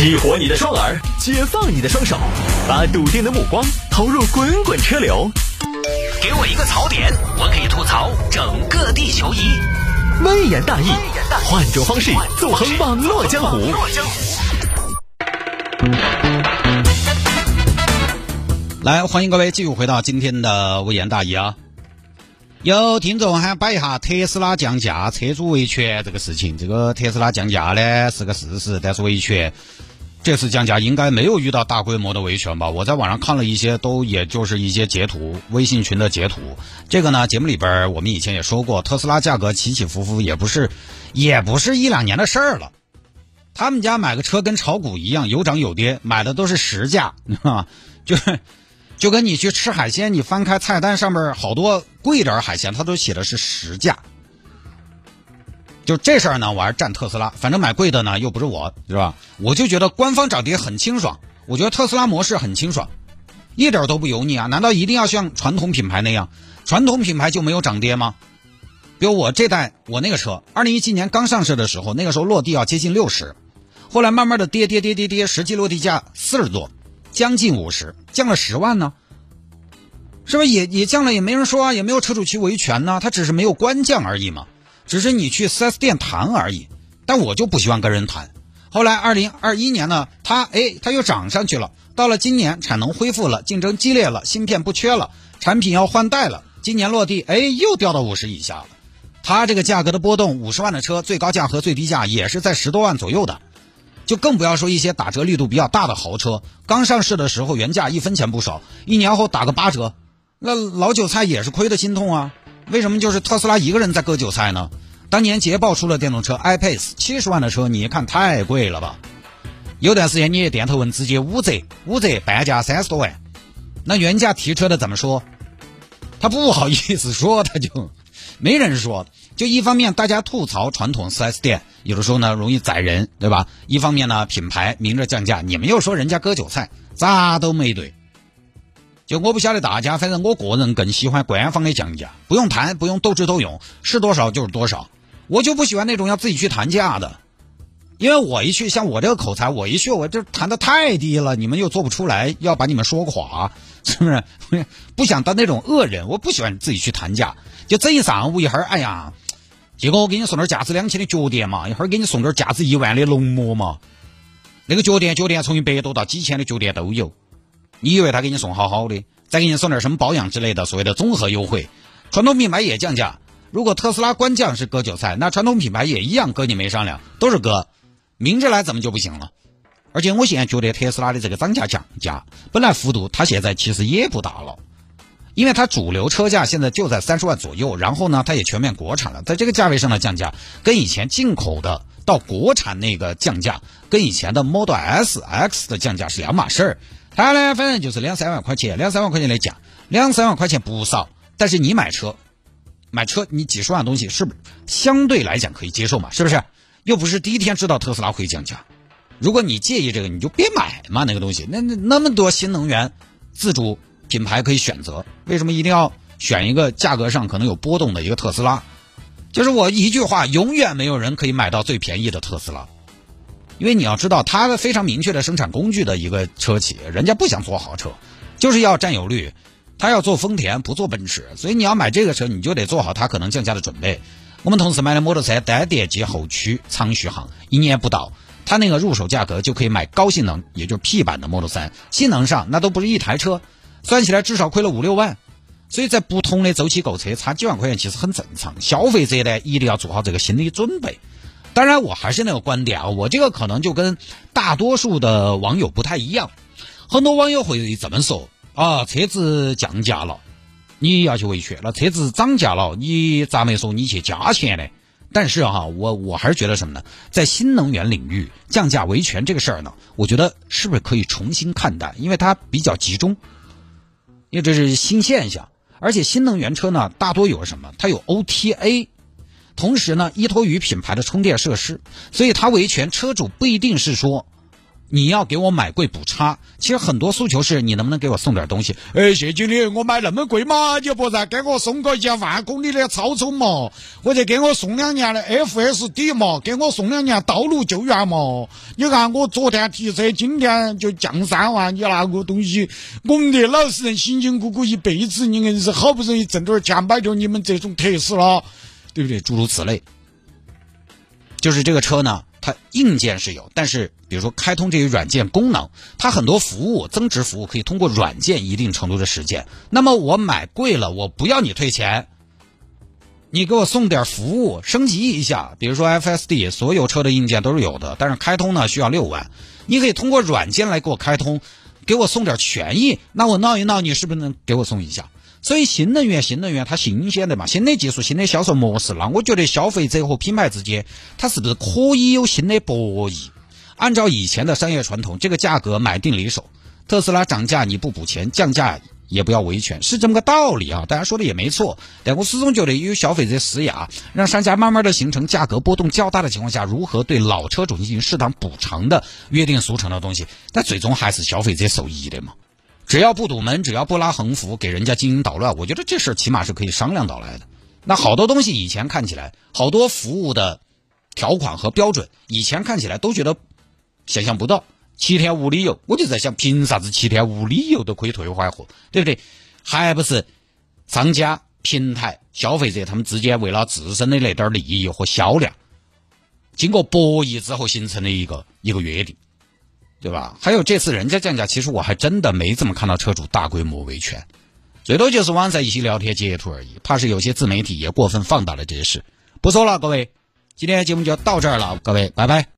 激活你的双耳，解放你的双手，把笃定的目光投入滚滚车流。给我一个槽点，我可以吐槽整个地球仪。微言大义，换种方式纵横网络江湖。来，欢迎各位继续回到今天的微言大义啊！有听众还摆一下特斯拉降价、车主维权这个事情。这个特斯拉降价呢是个事实，但是维权这次降价应该没有遇到大规模的维权吧？我在网上看了一些，都也就是一些截图，微信群的截图。这个呢，节目里边我们以前也说过，特斯拉价格起起伏伏，也不是也不是一两年的事儿了。他们家买个车跟炒股一样，有涨有跌，买的都是实价，啊，就是。就跟你去吃海鲜，你翻开菜单上面好多贵点海鲜，它都写的是实价。就这事儿呢，我还是站特斯拉，反正买贵的呢又不是我，是吧？我就觉得官方涨跌很清爽，我觉得特斯拉模式很清爽，一点都不油腻啊！难道一定要像传统品牌那样？传统品牌就没有涨跌吗？比如我这代我那个车，二零一七年刚上市的时候，那个时候落地要接近六十，后来慢慢的跌跌跌跌跌，实际落地价四十多。将近五十，降了十万呢，是不是也也降了？也没人说啊，也没有车主去维权呢，他只是没有官降而已嘛，只是你去 4S 店谈而已。但我就不喜欢跟人谈。后来二零二一年呢，它哎，它又涨上去了。到了今年，产能恢复了，竞争激烈了，芯片不缺了，产品要换代了。今年落地，哎，又掉到五十以下了。它这个价格的波动，五十万的车，最高价和最低价也是在十多万左右的。就更不要说一些打折力度比较大的豪车，刚上市的时候原价一分钱不少，一年后打个八折，那老韭菜也是亏的心痛啊！为什么就是特斯拉一个人在割韭菜呢？当年捷豹出了电动车 iPace，七十万的车，你一看太贵了吧？有段时间你也电头文直接五折，五折半价三十多万，那原价提车的怎么说？他不好意思说，他就 没人说。就一方面，大家吐槽传统 4S 店有的时候呢容易宰人，对吧？一方面呢，品牌明着降价，你们又说人家割韭菜，咋都没对。就我不晓得大家，反正我个人更喜欢官方的降价，不用谈，不用斗智斗勇，是多少就是多少。我就不喜欢那种要自己去谈价的，因为我一去，像我这个口才，我一去我这谈的太低了，你们又做不出来，要把你们说垮，是不是？不想当那种恶人，我不喜欢自己去谈价，就这一上午一会儿，哎呀。结果我给你送点价值两千的脚垫嘛，一会儿给你送点价值一万的龙膜嘛。那个脚垫，脚垫从一百多到几千的脚垫都有。你以为他给你送好好的，再给你送点什么保养之类的，所谓的综合优惠。传统品牌也降价，如果特斯拉官降是割韭菜，那传统品牌也一样割你没商量，都是割。明着来怎么就不行了？而且我现在觉得特斯拉的这个涨价降价，本来幅度它现在其实也不大了。因为它主流车价现在就在三十万左右，然后呢，它也全面国产了，在这个价位上的降价，跟以前进口的到国产那个降价，跟以前的 Model S、X 的降价是两码事儿。它呢，反正就是两三万块钱，两三万块钱的价，两三万块钱不少。但是你买车，买车你几十万东西是不是相对来讲可以接受嘛？是不是？又不是第一天知道特斯拉会降价。如果你介意这个，你就别买嘛，那个东西，那那那么多新能源自主。品牌可以选择，为什么一定要选一个价格上可能有波动的一个特斯拉？就是我一句话，永远没有人可以买到最便宜的特斯拉，因为你要知道，它的非常明确的生产工具的一个车企，人家不想做好车，就是要占有率，他要做丰田，不做奔驰，所以你要买这个车，你就得做好它可能降价的准备。我们同事买的摩托车单电机后驱长续航，一年不到，它那个入手价格就可以买高性能，也就是 P 版的 Model 3，性能上那都不是一台车。算起来至少亏了五六万，所以在不同的周期购车差几万块钱其实很正常。消费者呢一定要做好这个心理准备。当然，我还是那个观点啊，我这个可能就跟大多数的网友不太一样。很多网友会这么说啊，车子降价了，你要去维权；那车子涨价了，你咋没说你去加钱呢？但是哈，我我还是觉得什么呢？在新能源领域降价维权这个事儿呢，我觉得是不是可以重新看待？因为它比较集中。因为这是新现象，而且新能源车呢，大多有什么？它有 OTA，同时呢，依托于品牌的充电设施，所以它维权车主不一定是说你要给我买贵补差。其实很多诉求是你能不能给我送点东西？哎，谢经理，我买那么贵嘛，你不然给我送个一万公里的超充嘛，或者给我送两年的 FSD 嘛，给我送两年道路救援嘛。你看我昨天提车，今天就降三万，你那个东西，我们的老实人辛辛苦苦一辈子，你硬是好不容易挣点钱买点你们这种特斯拉，对不对？诸如此类。就是这个车呢，它硬件是有，但是比如说开通这些软件功能，它很多服务增值服务可以通过软件一定程度的实现。那么我买贵了，我不要你退钱，你给我送点服务升级一下，比如说 FSD，所有车的硬件都是有的，但是开通呢需要六万，你可以通过软件来给我开通，给我送点权益，那我闹一闹，你是不是能给我送一下？所以新能源，新能源它新鲜的嘛，新的技术，新的销售模式，那我觉得消费者和品牌之间，它是不是可以有新的博弈？按照以前的商业传统，这个价格买定离手，特斯拉涨价你不补钱，降价也不要维权，是这么个道理啊。大家说的也没错，但我始终觉得有消费者施压，让商家慢慢的形成价格波动较大的情况下，如何对老车主进行适当补偿的约定俗成的东西，但最终还是消费者受益的嘛。只要不堵门，只要不拉横幅给人家经营捣乱，我觉得这事起码是可以商量到来的。那好多东西以前看起来，好多服务的条款和标准，以前看起来都觉得想象不到，七天无理由，我就在想，凭啥子七天无理由都可以退换货，对不对？还不是商家、平台、消费者他们之间为了自身的那点利益和销量，经过博弈之后形成的一个一个约定。对吧？还有这次人家降价，其实我还真的没怎么看到车主大规模维权，最多就是网上一些聊天截图而已。怕是有些自媒体也过分放大了这些事。不说了，各位，今天节目就到这儿了，各位，拜拜。